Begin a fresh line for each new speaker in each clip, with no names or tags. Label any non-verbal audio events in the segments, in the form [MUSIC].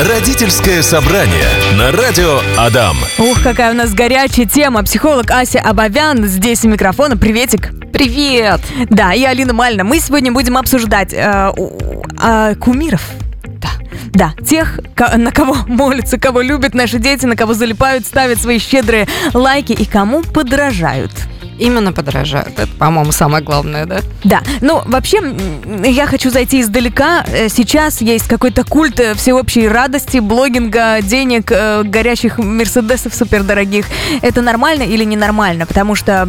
Родительское собрание на радио Адам.
Ух, какая у нас горячая тема. Психолог Ася Абовян здесь у микрофона. Приветик.
Привет!
Да, и Алина Мальна. Мы сегодня будем обсуждать э, э, кумиров.
Да.
Да, тех, на кого [LAUGHS] молятся, кого любят наши дети, на кого залипают, ставят свои щедрые лайки и кому подражают.
Именно подражают. Это, по-моему, самое главное, да?
Да, ну вообще я хочу зайти издалека. Э, Сейчас есть какой-то культ э, всеобщей радости, блогинга, денег, э, горящих мерседесов супердорогих. Это нормально или ненормально? Потому что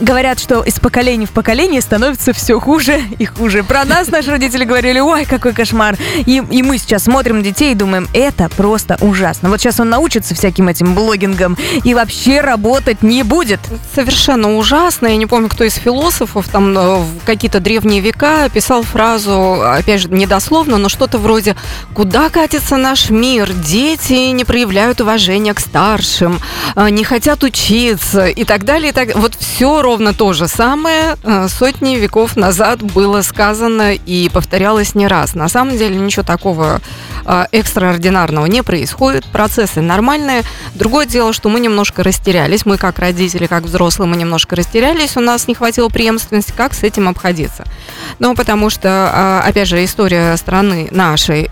говорят, что из поколения в поколение становится все хуже и хуже. Про нас наши родители говорили, ой, какой кошмар. И, и мы сейчас смотрим на детей и думаем, это просто ужасно. Вот сейчас он научится всяким этим блогингам и вообще работать не будет.
Совершенно ужасно. Я не помню, кто из философов там э, в какие-то древние века писал фразу, опять же, недословно, но что-то вроде «Куда катится наш мир? Дети не проявляют уважения к старшим, э, не хотят учиться» и так далее. И так... Вот все ровно то же самое э, сотни веков назад было сказано и повторялось не раз. На самом деле ничего такого э, экстраординарного не происходит. Процессы нормальные. Другое дело, что мы немножко растерялись. Мы как родители, как взрослые, мы немножко растерялись. У нас не хватило преемственности. Как с этим обходиться? Ну, потому что, э, опять же, история страны нашей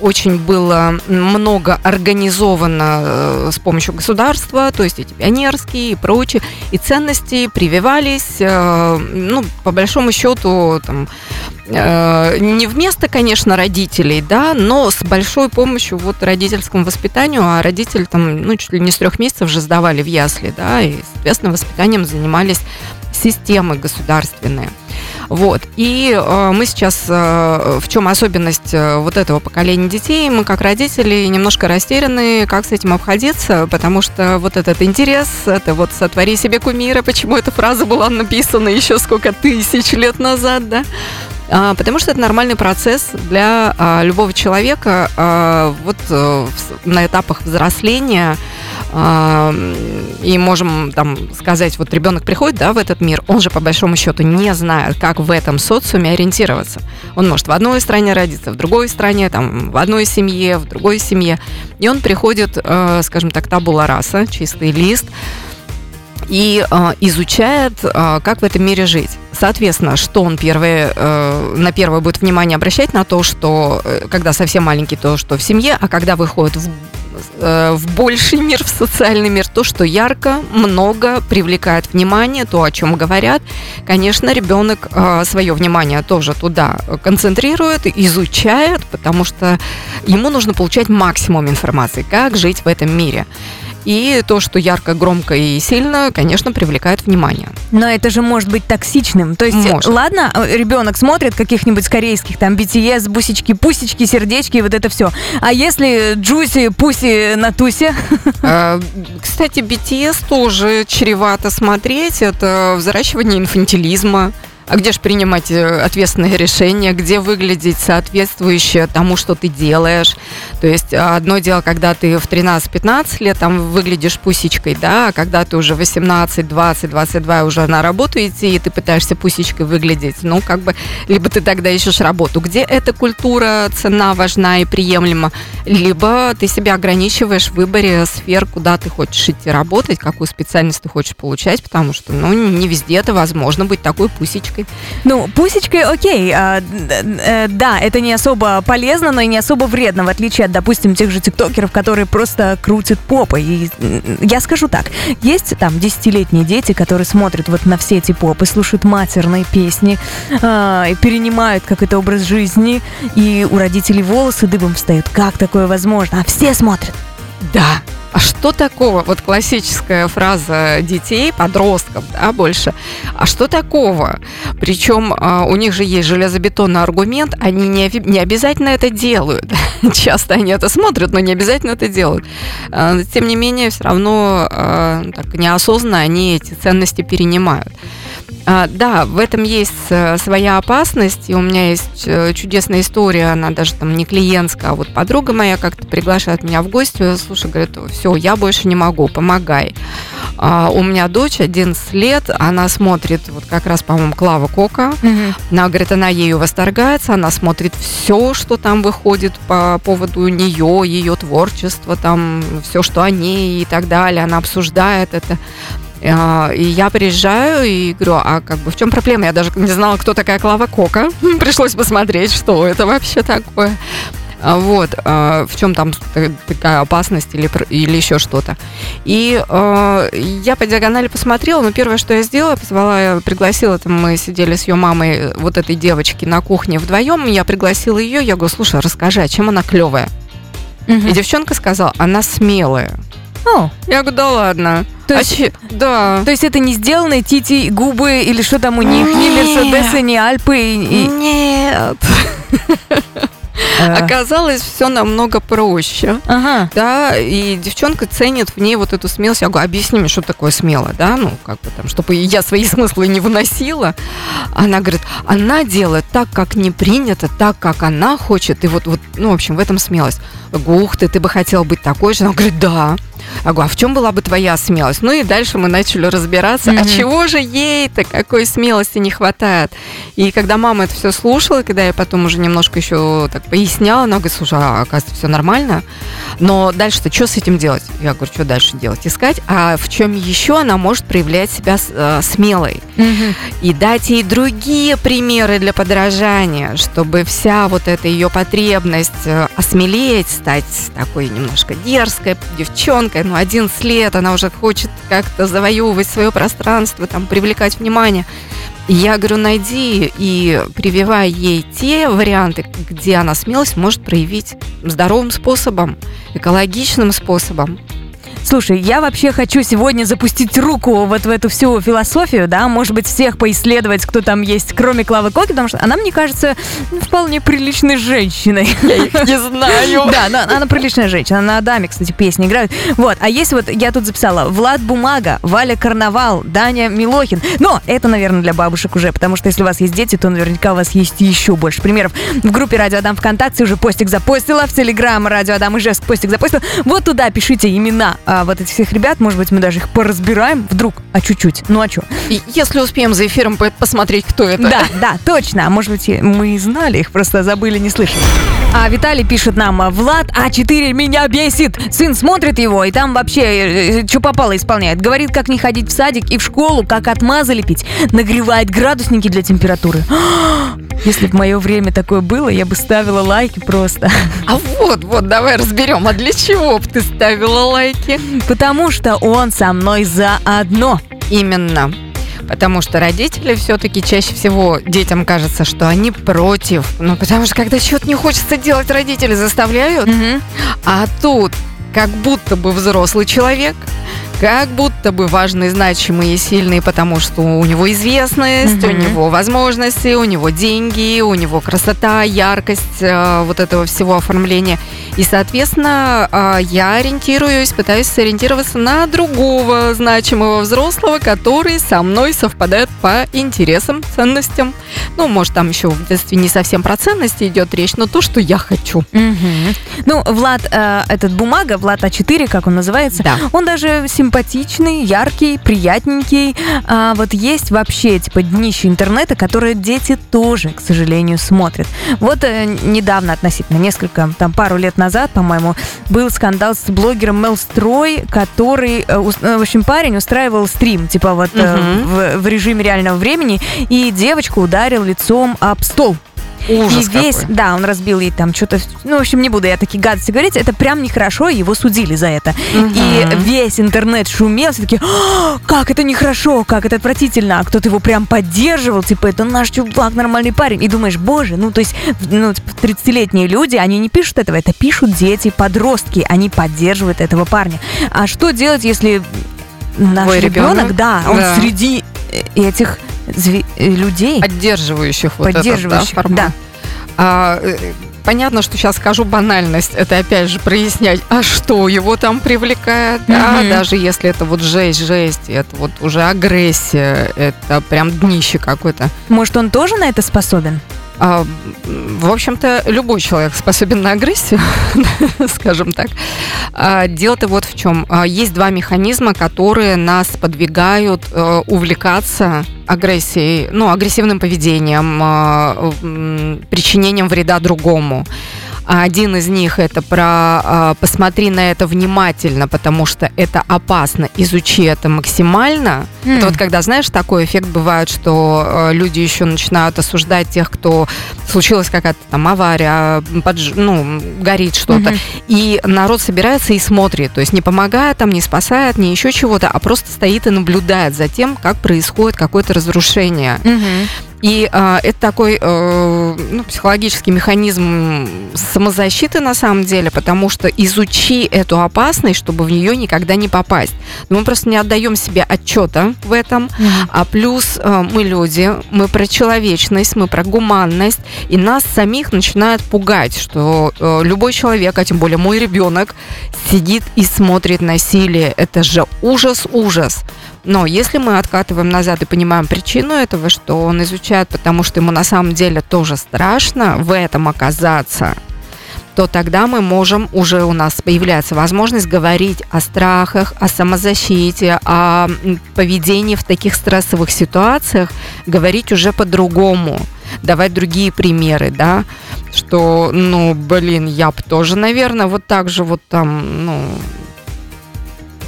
очень было много организовано с помощью государства, то есть эти пионерские и прочие, и ценности прививались, э, ну, по большому счету, там, э, не вместо, конечно, родителей, да, но с большой помощью вот родительскому воспитанию, а родители там, ну, чуть ли не с трех месяцев же сдавали в ясли, да, и, соответственно, воспитанием занимались системы государственные. Вот. И э, мы сейчас, э, в чем особенность э, вот этого поколения детей, мы как родители немножко растеряны, как с этим обходиться, потому что вот этот интерес, это вот сотвори себе кумира, почему эта фраза была написана еще сколько тысяч лет назад, да, Потому что это нормальный процесс для а, любого человека а, вот а, в- на этапах взросления. а, и можем там сказать, вот ребенок приходит да, в этот мир, он же по большому счету не знает, как в этом социуме ориентироваться. Он может в одной стране родиться, в другой стране, там, в одной семье, в другой семье. И он приходит, э, скажем так, табула раса, чистый лист, и э, изучает, э, как в этом мире жить. Соответственно, что он первое, э, на первое будет внимание обращать на то, что э, когда совсем маленький, то, что в семье, а когда выходит в, э, в больший [LAUGHS] мир, в социальный мир, то, что ярко, много привлекает внимание, то, о чем говорят. Конечно, ребенок свое внимание тоже туда концентрирует, изучает, потому что ему нужно получать максимум информации, как жить в этом мире. И то, что ярко, громко и сильно, конечно, привлекает внимание.
Но это же может быть токсичным. То есть,
Может.
ладно, э, ребенок смотрит каких-нибудь корейских, там, BTS, бусечки, пусечки, сердечки, вот это все. А если джуси, пуси на тусе?
Э, [LAUGHS] Кстати, BTS тоже чревато смотреть. Это взращивание инфантилизма. А где же принимать э, ответственные решения, где выглядеть соответствующе тому, что ты делаешь. То есть э, одно дело, когда ты в 13-15 лет там выглядишь пусечкой, да, а когда ты уже 18, 20, 22 уже на работу идти, и ты пытаешься пусечкой выглядеть, ну, как бы, либо ты тогда ищешь работу, где эта культура, цена важна и приемлема, либо ты себя ограничиваешь в выборе сфер, куда ты хочешь идти работать, какую специальность ты хочешь получать, потому что, ну, не везде это возможно быть такой пусечкой.
Ну, пусечкой, окей, а, э, да, это не особо полезно, но и не особо вредно, в отличие от, допустим, тех же тиктокеров, которые просто крутят попой. И я скажу так, есть там десятилетние дети, которые смотрят вот на все эти попы, слушают матерные песни, а, и перенимают какой-то образ жизни, и у родителей волосы дыбом встают. Как такое возможно? А все смотрят.
Да. А что такого? Вот классическая фраза детей, подростков, да, больше. А что такого? Причем а, у них же есть железобетонный аргумент, они не, не обязательно это делают. [LAUGHS] Часто они это смотрят, но не обязательно это делают. А, Тем не менее, все равно а, так неосознанно они эти ценности перенимают. А, да, в этом есть э, своя опасность, и у меня есть э, чудесная история, она даже там не клиентская, а вот подруга моя как-то приглашает меня в гости, слушай, говорит, все, я больше не могу, помогай. А, у меня дочь 11 лет, она смотрит, вот как раз, по-моему, Клава Кока, она говорит, она ею восторгается, она смотрит все, что там выходит по поводу нее, ее творчества, там все, что о ней и так далее, она обсуждает это. А, и я приезжаю и говорю, а как бы в чем проблема? Я даже не знала, кто такая Клава Кока. [LAUGHS] Пришлось посмотреть, что это вообще такое. А, вот, а, в чем там такая опасность или, или еще что-то. И э, я по диагонали посмотрела, но первое, что я сделала, позвала, я пригласила, там мы сидели с ее мамой, вот этой девочки на кухне вдвоем, я пригласила ее, я говорю, слушай, расскажи, а чем она клевая? Угу. И девчонка сказала, она смелая.
О.
Я говорю, да ладно.
То есть,
а че... да.
То есть это не сделанные тити губы или что там у них, Нет. ни Мерседесы, ни Альпы? И...
Нет. А. Оказалось, все намного проще. Ага. Да, и девчонка ценит в ней вот эту смелость. Я говорю, объясни мне, что такое смело, да, ну, как бы там, чтобы я свои [LAUGHS] смыслы не выносила. Она говорит, она делает так, как не принято, так, как она хочет. И вот, вот ну, в общем, в этом смелость. Ух ты, ты бы хотела быть такой же? Она говорит, да. Я говорю, а в чем была бы твоя смелость? Ну и дальше мы начали разбираться, mm-hmm. а чего же ей-то, какой смелости не хватает? И когда мама это все слушала, когда я потом уже немножко еще так поясняла, она говорит, слушай, а оказывается, все нормально. Но дальше-то что с этим делать? Я говорю, что дальше делать? Искать. А в чем еще она может проявлять себя э, смелой? Mm-hmm. И дать ей другие примеры для подражания, чтобы вся вот эта ее потребность э, осмелеть, стать такой немножко дерзкой девчонкой, ну, 11 лет, она уже хочет как-то завоевывать свое пространство, там, привлекать внимание. Я говорю, найди и прививай ей те варианты, где она смелость может проявить здоровым способом, экологичным способом.
Слушай, я вообще хочу сегодня запустить руку вот в эту всю философию, да, может быть, всех поисследовать, кто там есть, кроме Клавы Коки, потому что она, мне кажется, ну, вполне приличной женщиной. [LAUGHS]
Я их не знаю. [LAUGHS]
Да, она, она приличная женщина. На Адаме, кстати, песни играют. Вот, а есть вот, я тут записала, Влад Бумага, Валя Карнавал, Даня Милохин. Но это, наверное, для бабушек уже, потому что если у вас есть дети, то наверняка у вас есть еще больше примеров. В группе Радио Адам ВКонтакте уже постик запостила, в Телеграм Радио Адам Ижевск постик запостил. Вот туда пишите имена а, вот этих всех ребят, может быть, мы даже их поразбираем вдруг, а чуть-чуть, ну а что?
Если успеем за эфиром посмотреть, кто это.
Да, да, точно. А может быть, мы и знали их, просто забыли, не слышали. А Виталий пишет нам, Влад А4 меня бесит. Сын смотрит его, и там вообще э, э, что попало исполняет. Говорит, как не ходить в садик и в школу, как отмазы лепить. Нагревает градусники для температуры. [GASPS] Если бы мое время такое было, я бы ставила лайки просто.
А вот, вот, давай разберем. А для чего бы ты ставила лайки?
Потому что он со мной заодно.
Именно. Потому что родители все-таки чаще всего детям кажется, что они против. Ну, потому что когда что-то не хочется делать, родители заставляют. Угу. А тут как будто бы взрослый человек как будто бы важный, значимый и сильный, потому что у него известность, mm-hmm. у него возможности, у него деньги, у него красота, яркость э, вот этого всего оформления. И, соответственно, э, я ориентируюсь, пытаюсь сориентироваться на другого значимого взрослого, который со мной совпадает по интересам, ценностям. Ну, может, там еще в детстве не совсем про ценности идет речь, но то, что я хочу.
Mm-hmm. Ну, Влад, э, этот бумага, Влад А4, как он называется, да. он даже симпатичный симпатичный, яркий, приятненький. А вот есть вообще типа днище интернета, которые дети тоже, к сожалению, смотрят. Вот э, недавно относительно, несколько, там пару лет назад, по-моему, был скандал с блогером Мелстрой, который, э, э, в общем, парень устраивал стрим, типа вот э, в, в режиме реального времени, и девочку ударил лицом об стол.
Ужас
и весь,
какой.
да, он разбил ей там что-то, ну, в общем, не буду я такие гадости говорить, это прям нехорошо, его судили за это. Угу. И весь интернет шумел, все таки как это нехорошо, как это отвратительно, а кто-то его прям поддерживал, типа, это наш чувак, нормальный парень. И думаешь, боже, ну, то есть, ну, 30-летние типа, люди, они не пишут этого, это пишут дети, подростки, они поддерживают этого парня. А что делать, если наш Твой ребенок, ребенок, да, он да. среди этих. Э, людей.
Поддерживающих
вот Поддерживающих,
этот, да, формат.
Да.
А, э, понятно, что сейчас скажу банальность. Это опять же прояснять, а что его там привлекает, да,
Мгм.
даже если это вот жесть, жесть, это вот уже агрессия, это прям днище какое-то.
Может, он тоже на это способен?
А, в общем-то, любой человек способен на агрессию, [LAUGHS] скажем так. А, Дело-то вот в чем. А, Есть два механизма, которые нас подвигают э, увлекаться агрессией, ну, агрессивным поведением, а, причинением вреда другому. А Один из них это про а, посмотри на это внимательно, потому что это опасно, изучи это максимально. Это вот когда, знаешь, такой эффект бывает, что э, люди еще начинают осуждать тех, кто случилась какая-то там авария, подж- ну, горит что-то.
Мгм.
И народ собирается и смотрит. То есть не помогает там, не спасает, не еще чего-то, а просто стоит и наблюдает за тем, как происходит какое-то разрушение.
Мгм.
И а, это такой э, ну, психологический механизм самозащиты на самом деле, потому что изучи эту опасность, чтобы в нее никогда не попасть. Но мы просто не отдаем себе отчета в этом. А плюс э, мы люди, мы про человечность, мы про гуманность, и нас самих начинает пугать, что э, любой человек, а тем более мой ребенок, сидит и смотрит насилие. Это же ужас-ужас. Но если мы откатываем назад и понимаем причину этого, что он изучает, потому что ему на самом деле тоже страшно в этом оказаться, то тогда мы можем, уже у нас появляется возможность говорить о страхах, о самозащите, о поведении в таких стрессовых ситуациях, говорить уже по-другому, давать другие примеры, да, что, ну, блин, я бы тоже, наверное, вот так же вот там, ну,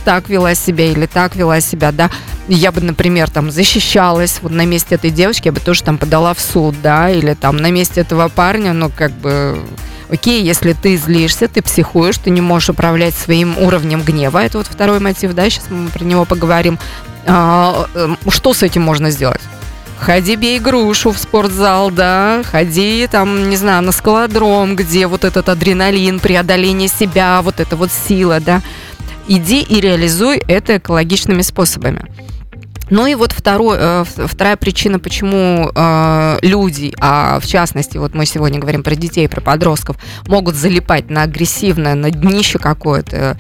так вела себя или так вела себя, да, я бы, например, там защищалась, вот на месте этой девочки я бы тоже там подала в суд, да, или там на месте этого парня, ну, как бы, окей, если ты злишься, ты психуешь, ты не можешь управлять своим уровнем гнева, это вот второй мотив, да, сейчас мы про него поговорим, А, эм, что с этим можно сделать? Ходи бей грушу в спортзал, да, ходи там, не знаю, на скалодром, где вот этот адреналин, преодоление себя, вот эта вот сила, да. Иди и реализуй это экологичными способами. Ну и вот второй, э, вторая причина, почему э, люди, а в частности, вот мы сегодня говорим про детей, про подростков, могут залипать на агрессивное, на днище какое-то,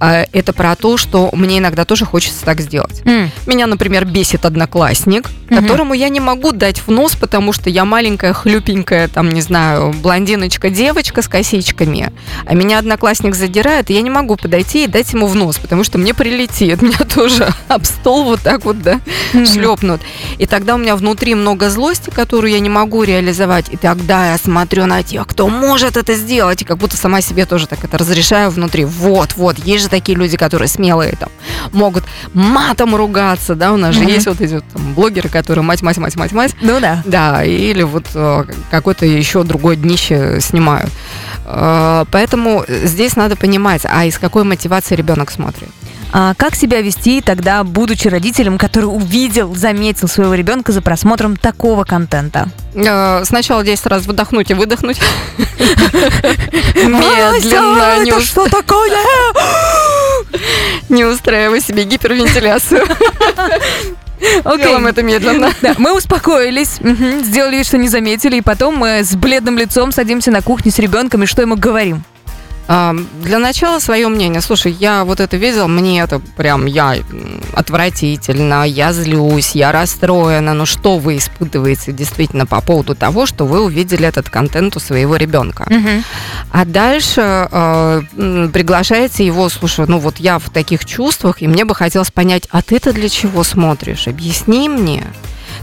э, это про то, что мне иногда тоже хочется так сделать.
М.
Меня, например, бесит одноклассник,
Мгм.
которому я не могу дать в нос, потому что я маленькая, хлюпенькая, там, не знаю, блондиночка-девочка с косичками, а меня одноклассник задирает, и я не могу подойти и дать ему в нос, потому что мне прилетит, [LAUGHS] меня тоже об стол вот так вот, [LAUGHS] да, шлепнут. И тогда у меня внутри много злости, которую я не могу реализовать, и тогда я смотрю на тех, кто может это сделать, и как будто сама себе тоже так это разрешаю внутри. Вот, вот, есть же такие люди, которые смелые там, могут матом ругаться, да, у нас же есть вот эти вот там блогеры, которые мать, мать, мать, мать, мать,
Ну да.
да, или вот э, какое-то еще другое днище снимают. Э, Поэтому здесь надо понимать, а из какой мотивации ребенок смотрит.
А как себя вести тогда, будучи родителем, который увидел, заметил своего ребенка за просмотром такого контента?
Э, Сначала 10 раз выдохнуть и выдохнуть. [LAUGHS] Медленно, ус-
что такое? [LAUGHS]
не устраивай себе гипервентиляцию. [LAUGHS] Делаем это медленно.
Да, мы успокоились, сделали вид, что не заметили, и потом мы с бледным лицом садимся на кухне с ребенком и что ему говорим?
Для начала свое мнение. Слушай, я вот это видел, мне это прям, я отвратительно, я злюсь, я расстроена. Ну что вы испытываете действительно по поводу того, что вы увидели этот контент у своего ребенка? А дальше э, приглашаете его, слушай, ну вот я в таких чувствах, и мне бы хотелось понять, а ты-то для чего смотришь? Объясни мне.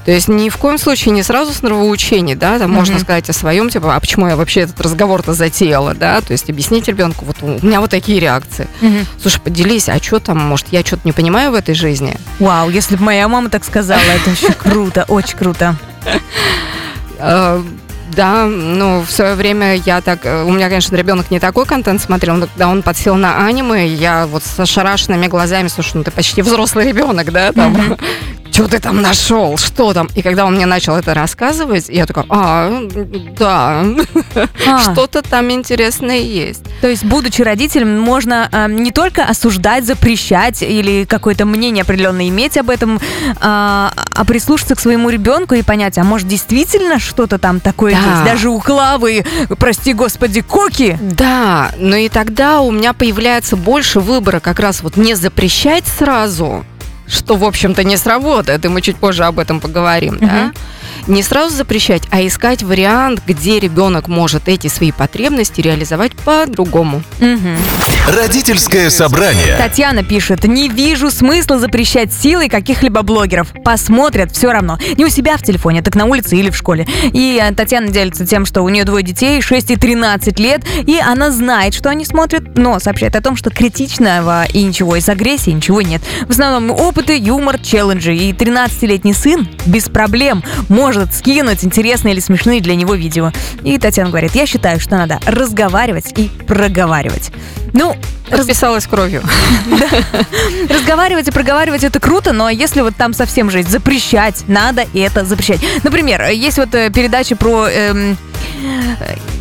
То есть ни в коем случае не сразу с нравоучений, да, там можно
Мгм.
сказать о своем, типа, а почему я вообще этот разговор-то затеяла, да, то есть объяснить ребенку, вот у меня вот такие реакции. Слушай, поделись, а что там, может, я что-то не понимаю в этой жизни?
Вау, если бы моя мама так сказала, это очень [LAUGHS] круто, очень круто.
Э, Да, ну, в свое время я так... э, У меня, конечно, ребенок не такой контент смотрел, но когда он подсел на аниме, я вот с ошарашенными глазами, слушай, ну ты почти взрослый ребенок, да, там... [LAUGHS] что ты там нашел, что там? И когда он мне начал это рассказывать, я такая, а, да,
А.
что-то там интересное есть.
То есть, будучи родителем, можно э, не только осуждать, запрещать или какое-то мнение определенное иметь об этом, а, а прислушаться к своему ребенку и понять, а может действительно что-то там такое
Да.
есть. Даже у Клавы, прости господи, Коки.
Да, но и тогда у меня появляется больше выбора как раз вот не запрещать сразу, что, в общем-то, не сработает, и мы чуть позже об этом поговорим, да? Не сразу запрещать, а искать вариант, где ребенок может эти свои потребности реализовать по-другому.
Мгм.
Родительское собрание.
Татьяна пишет, не вижу смысла запрещать силой каких-либо блогеров. Посмотрят все равно. Не у себя в телефоне, так на улице или в школе. И э, Татьяна делится тем, что у нее двое детей, 6 и 13 лет, и она знает, что они смотрят, но сообщает о том, что критичного и ничего из агрессии ничего нет. В основном опыты, юмор, челленджи. И 13-летний сын без проблем может скинуть интересные или смешные для него видео. И Татьяна говорит, я считаю, что надо разговаривать и проговаривать. Ну,
Расписалась кровью.
Разговаривать и проговаривать это круто, но если вот там совсем жесть, запрещать, надо это запрещать. Например, есть вот э, передача про эм,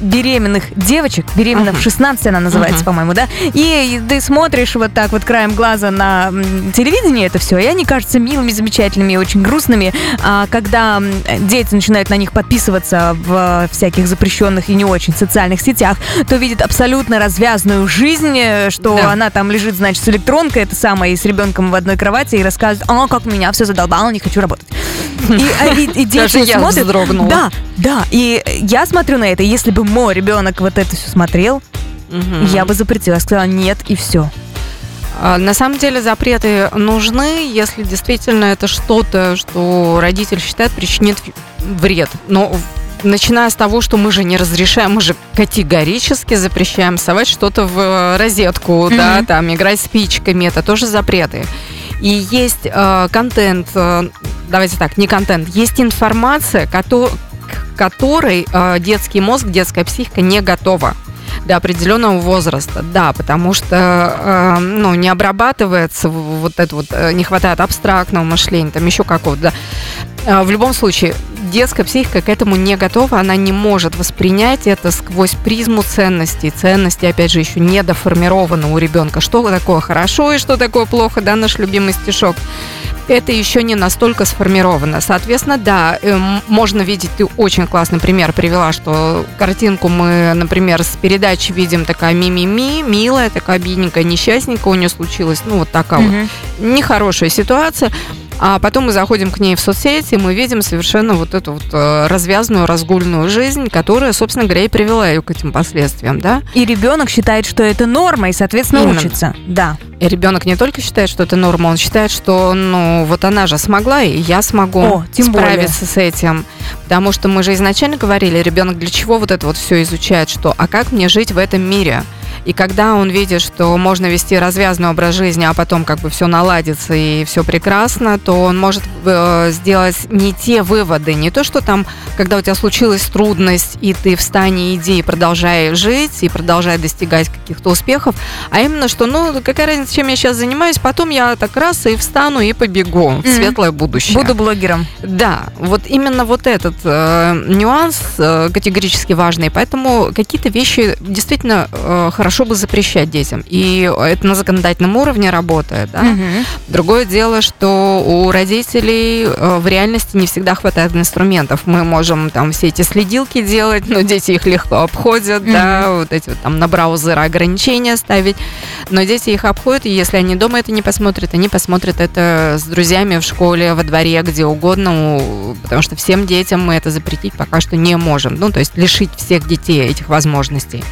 беременных девочек, беременных в 16 она называется, по-моему, да? И ты смотришь вот так вот краем глаза на м, телевидении это все, и они кажутся милыми, замечательными, очень грустными. А когда дети начинают на них подписываться в всяких запрещенных и не очень социальных сетях, то видят абсолютно развязную жизнь, э, что
Да.
она там лежит, значит, с электронкой, это самое, и с ребенком в одной кровати, и рассказывает, а, как меня все задолбало, не хочу работать. И, а, и- и [LAUGHS] дети
Даже я
смотрят.
вздрогнула.
Да, да. И я смотрю на это, и если бы мой ребенок вот это все смотрел, я бы запретила. Сказала нет, и все.
А, На самом деле запреты нужны, если действительно это что-то, что родитель считает причинит вред. Но начиная с того, что мы же не разрешаем, мы же категорически запрещаем совать что-то в э, розетку, да,
Мгм.
там играть спичками, это тоже запреты. И есть э, контент, э, давайте так, не контент, есть информация, кото- которой э, детский мозг, детская психика не готова до определенного возраста, да, потому что э, ну, не обрабатывается вот это вот, э, не хватает абстрактного мышления, там еще какого-то, да. Э, В любом случае, детская психика к этому не готова, она не может воспринять это сквозь призму ценностей. Ценности, опять же, еще не доформированы у ребенка. Что такое хорошо и что такое плохо, да, наш любимый стишок это еще не настолько сформировано. Соответственно, да, эм, можно видеть, ты очень классный пример привела, что картинку мы, например, с передачи видим такая ми-ми-ми, милая, такая бедненькая, несчастненькая у нее случилась, ну, вот такая вот
Мгм.
нехорошая ситуация. А потом мы заходим к ней в соцсети, и мы видим совершенно вот эту вот э, развязанную, разгульную жизнь, которая, собственно говоря, и привела ее к этим последствиям, да?
И ребенок считает, что это норма, и, соответственно,
Именно.
учится. Да.
И ребенок не только считает, что это норма, он считает, что, ну, вот она же смогла, и я смогу
О, тем более.
справиться с этим. Потому что мы же изначально говорили, ребенок для чего вот это вот все изучает, что, а как мне жить в этом мире? И когда он видит, что можно вести развязный образ жизни, а потом как бы все наладится и все прекрасно, то он может э, сделать не те выводы, не то, что там, когда у тебя случилась трудность, и ты встань и иди, и продолжай жить, и продолжай достигать каких-то успехов, а именно, что, ну, какая разница, чем я сейчас занимаюсь, потом я так раз и встану и побегу в
Мгм.
светлое будущее.
Буду блогером.
Да, вот именно вот этот э, нюанс э, категорически важный, поэтому какие-то вещи действительно э, хорошо бы запрещать детям, и это на законодательном уровне работает, да.
Мгм.
Другое дело, что у родителей э, в реальности не всегда хватает инструментов. Мы можем там все эти следилки делать, но дети их легко обходят, да, вот эти вот там на браузеры ограничения ставить, но дети их обходят, и если они дома это не посмотрят, они посмотрят это с друзьями в школе, во дворе, где угодно, потому что всем детям мы это запретить пока что не можем, ну, то есть лишить всех детей этих возможностей.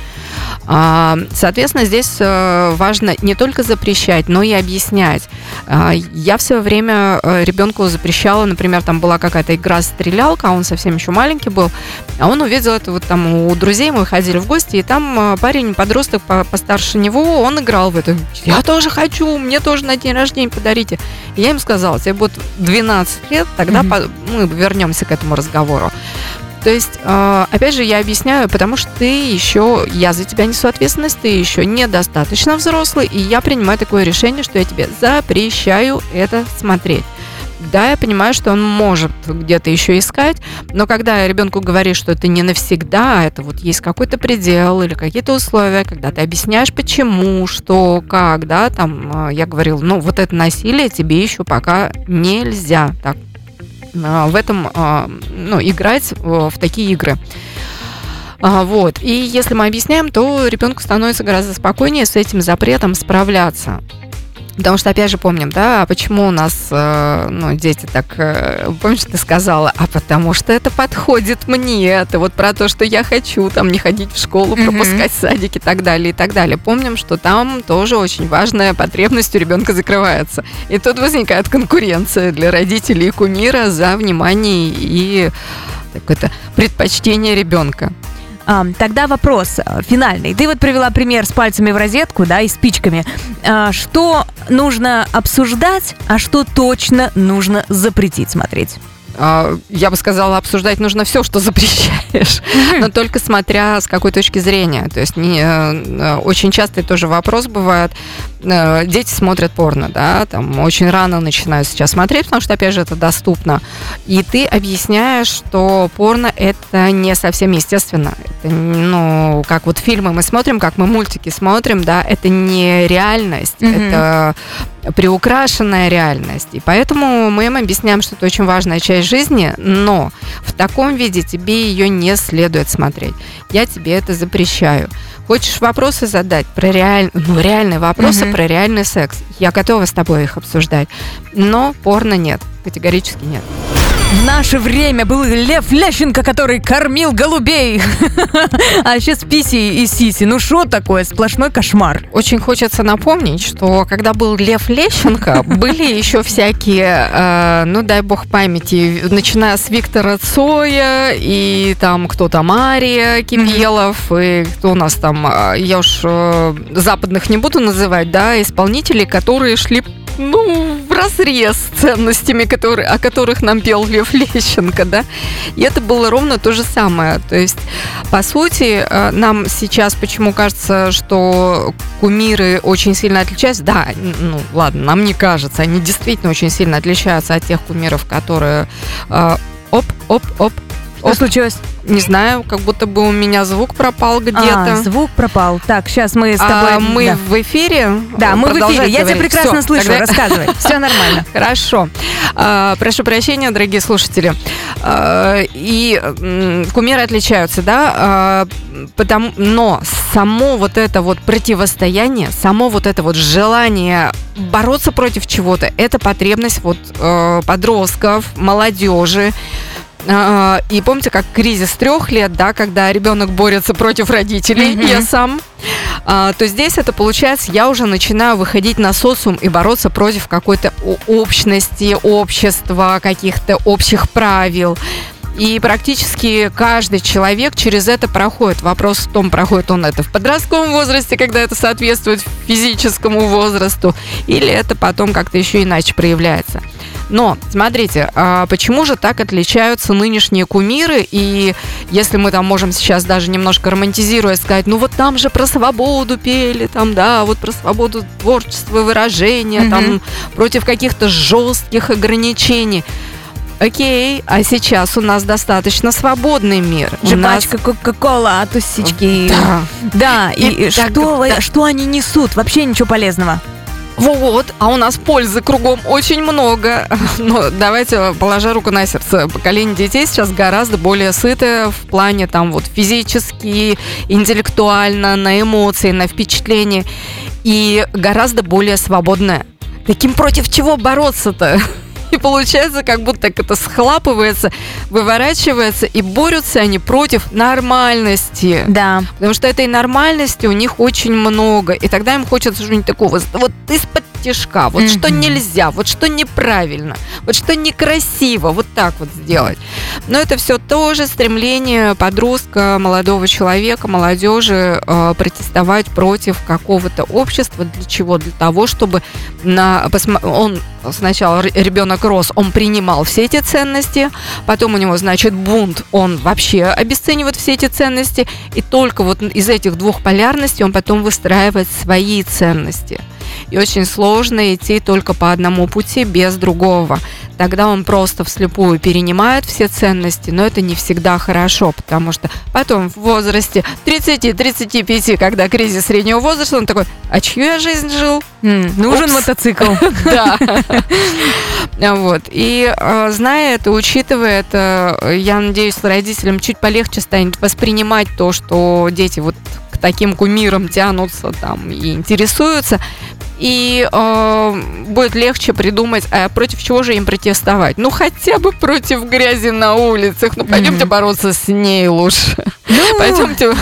А, Соответственно, здесь э, важно не только запрещать, но и объяснять. А, Я в свое время э, ребенку запрещала, например, там была какая-то игра стрелялка, а он совсем еще маленький был, а он увидел это вот там у друзей, мы ходили в гости, и там э, парень, подросток по- постарше него, он играл в это. Я тоже хочу, мне тоже на день рождения подарите. И я им сказала, тебе будет 12 лет, тогда по- мы вернемся к этому разговору. То есть, э, опять же, я объясняю, потому что ты еще, я за тебя несу ответственность, ты еще недостаточно взрослый, и я принимаю такое решение, что я тебе запрещаю это смотреть. Да, я понимаю, что он может где-то еще искать, но когда ребенку говоришь, что это не навсегда, это вот есть какой-то предел или какие-то условия, когда ты объясняешь, почему, что, как, да, там, э, я говорил, ну, вот это насилие тебе еще пока нельзя так в этом, э, ну, играть в такие игры. А, вот. И если мы объясняем, то ребенку становится гораздо спокойнее с этим запретом справляться. Потому что, опять же, помним, да, а почему у нас, э, ну, дети так, э, помнишь, ты сказала, а потому что это подходит мне, это вот про то, что я хочу, там, не ходить в школу, пропускать mm-hmm. садик и так далее, и так далее. Помним, что там тоже очень важная потребность у ребенка закрывается. И тут возникает конкуренция для родителей и кумира за внимание и какое-то предпочтение ребенка.
А, тогда вопрос э, финальный. Ты вот привела пример с пальцами в розетку, да, и спичками. А, что нужно обсуждать, а что точно нужно запретить смотреть?
А, я бы сказала, обсуждать нужно все, что запрещаешь, но только смотря с какой точки зрения. То есть не, э, очень часто тоже вопрос бывает, э, дети смотрят порно, да, там очень рано начинают сейчас смотреть, потому что, опять же, это доступно. И ты объясняешь, что порно это не совсем естественно. Это, ну, как вот фильмы мы смотрим, как мы мультики смотрим, да, это не реальность, mm-hmm. это приукрашенная реальность. И поэтому мы им объясняем, что это очень важная часть жизни, но в таком виде тебе ее не следует смотреть. Я тебе это запрещаю. Хочешь вопросы задать про реаль... ну, реальные вопросы угу. про реальный секс? Я готова с тобой их обсуждать. Но порно нет. Категорически нет.
В наше время был Лев Лещенко, который кормил голубей. [LAUGHS] А сейчас писи и сиси. Ну что такое? Сплошной кошмар.
Очень хочется напомнить, что когда был Лев Лещенко, [LAUGHS] были еще всякие, э, ну дай бог памяти, начиная с Виктора Цоя и там кто-то Мария Кипелов и кто у нас там, э, я уж э, западных не буду называть, да, исполнителей, которые шли ну, в разрез с ценностями, которые, о которых нам пел Лев Лещенко, да. И это было ровно то же самое. То есть, по сути, э, нам сейчас почему кажется, что кумиры очень сильно отличаются? Да, ну, ладно, нам не кажется. Они действительно очень сильно отличаются от тех кумиров, которые э, оп, оп,
что случилось?
Не знаю, как будто бы у меня звук пропал где-то.
А, звук пропал. Так, сейчас мы с а, тобой...
А, мы да. в эфире?
Да, мы в эфире. Я тебя прекрасно Все, слышу. Тогда... Рассказывай. [LAUGHS] Все нормально.
Хорошо. А, прошу прощения, дорогие слушатели. А, и кумиры отличаются, да? А, потому, но само вот это вот противостояние, само вот это вот желание бороться против чего-то, это потребность вот э, подростков, молодежи, а, и помните, как кризис трех лет, да, когда ребенок борется против родителей, mm-hmm. я сам, а, то здесь это получается, я уже начинаю выходить на социум и бороться против какой-то общности, общества, каких-то общих правил. И практически каждый человек через это проходит. Вопрос в том, проходит он это в подростковом возрасте, когда это соответствует физическому возрасту, или это потом как-то еще иначе проявляется. Но, смотрите, а почему же так отличаются нынешние кумиры? И если мы там можем сейчас даже немножко романтизируя сказать, ну вот там же про свободу пели, там, да, вот про свободу творчества, выражения, mm-hmm. там, против каких-то жестких ограничений. Окей, а сейчас у нас достаточно свободный мир.
Жвачка, нас... кока-кола, тусички.
Да.
Да, и, и что, да. что они несут? Вообще ничего полезного.
Вот, а у нас пользы кругом очень много. [LAUGHS] Но давайте, положа руку на сердце, поколение детей сейчас гораздо более сытое в плане там вот физически, интеллектуально, на эмоции, на впечатления. И гораздо более свободное. Таким против чего бороться-то? [LAUGHS] Получается, как будто это схлапывается, выворачивается, и борются они против нормальности.
Да.
Потому что этой нормальности у них очень много. И тогда им хочется что-нибудь такого. Вот из-под тяжка, вот mm-hmm. что нельзя, вот что неправильно, вот что некрасиво, вот так вот сделать. Но это все тоже стремление подростка, молодого человека, молодежи э, протестовать против какого-то общества. Для чего? Для того, чтобы на, он сначала ребенок рос, он принимал все эти ценности, потом у него, значит, бунт, он вообще обесценивает все эти ценности, и только вот из этих двух полярностей он потом выстраивает свои ценности. И очень сложно идти только по одному пути без другого. Тогда он просто вслепую перенимает все ценности, но это не всегда хорошо, потому что потом в возрасте 30-35, когда кризис среднего возраста, он такой, а чью я жизнь жил?
нужен мотоцикл. [LAUGHS] [LAUGHS]
Да. Вот. И э, зная это, учитывая это, я надеюсь, родителям чуть полегче станет воспринимать то, что дети вот к таким кумирам тянутся там и интересуются, и э, будет легче придумать, а против чего же им протестовать. Ну, хотя бы против грязи на улицах. Ну, пойдемте mm-hmm. бороться с ней лучше. Ну... [LAUGHS] Пойдемте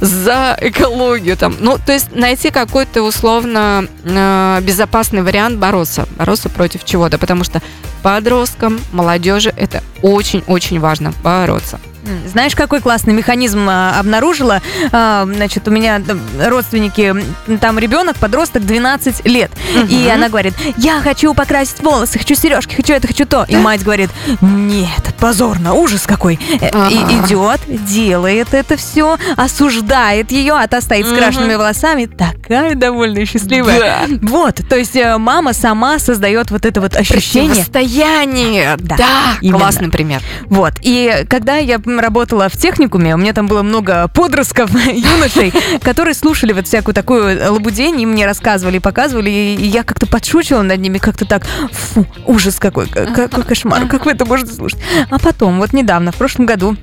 за экологию там. Ну, то есть найти какой-то условно э, безопасный вариант бороться. Бороться против чего-то. Потому что подросткам, молодежи это очень-очень важно бороться.
Знаешь, какой классный механизм а, обнаружила? А, значит, у меня родственники, там ребенок, подросток, 12 лет. Угу. И она говорит, я хочу покрасить волосы, хочу сережки, хочу это, хочу то. И мать говорит, нет, позорно, ужас какой. Э. И идет, делает это все, осуждает ее, а та стоит с крашенными волосами, такая довольная и счастливая. Да. Вот, то есть э, мама сама создает вот это вот ощущение.
Противостояние. Да, да классный пример.
Вот, и когда я работала в техникуме, у меня там было много подростков, [LAUGHS] юношей, которые слушали вот всякую такую лабудень, и мне рассказывали, показывали, и я как-то подшучивала над ними, как-то так, фу, ужас какой, какой кошмар, как вы это можете слушать. А потом, вот недавно, в прошлом году,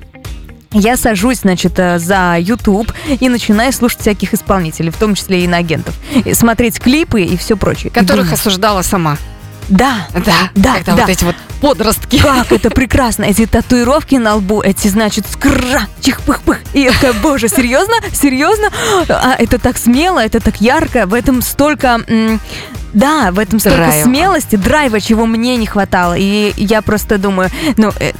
я сажусь, значит, э, за YouTube и начинаю слушать всяких исполнителей, в том числе и иноагентов. Смотреть клипы и все прочее.
Которых осуждала сама.
Да,
да, да, это да. вот эти вот подростки.
Как это прекрасно. Эти татуировки на лбу, эти, значит, скра, чих-пых-пых. И я такая, боже, серьезно? Серьезно? А это так смело, это так ярко, в этом столько... Да, в этом столько драйва. смелости, драйва, чего мне не хватало. И я просто думаю, ну, э,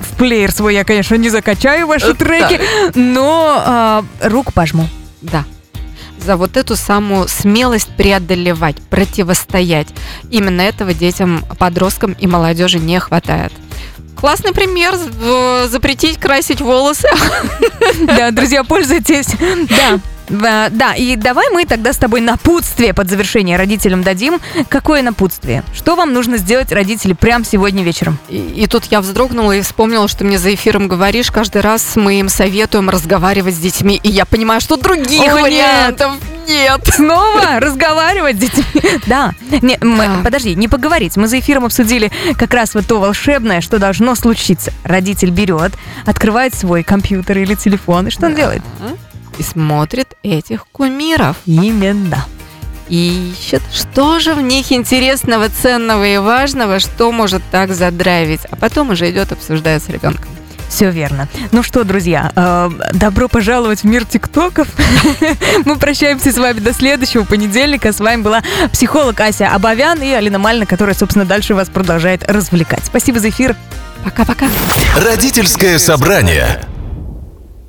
в плеер свой я, конечно, не закачаю ваши треки, но а, рук пожму.
Да за вот эту самую смелость преодолевать, противостоять. Именно этого детям, подросткам и молодежи не хватает. Классный пример. Запретить красить волосы.
Да, друзья, пользуйтесь. Да. Да, и давай мы тогда с тобой напутствие под завершение родителям дадим. Какое напутствие? Что вам нужно сделать, родители, прямо сегодня вечером?
И, и тут я вздрогнула и вспомнила, что мне за эфиром говоришь. Каждый раз мы им советуем разговаривать с детьми. И я понимаю, что других О, вариантов нет.
Снова разговаривать с детьми. Да. Не, мы, да. Подожди, не поговорить. Мы за эфиром обсудили как раз вот то волшебное, что должно случиться. Родитель берет, открывает свой компьютер или телефон, и что он делает?
И смотрит этих кумиров.
Именно.
И ищет, что же в них интересного, ценного и важного, что может так задрайвить. А потом уже идет, обсуждает с ребенком.
Все верно. Ну что, друзья, э, добро пожаловать в мир тиктоков. [LAUGHS] Мы прощаемся с вами до следующего понедельника. С вами была психолог Ася Абавян и Алина Мальна, которая, собственно, дальше вас продолжает развлекать. Спасибо за эфир.
Пока-пока.
Родительское собрание.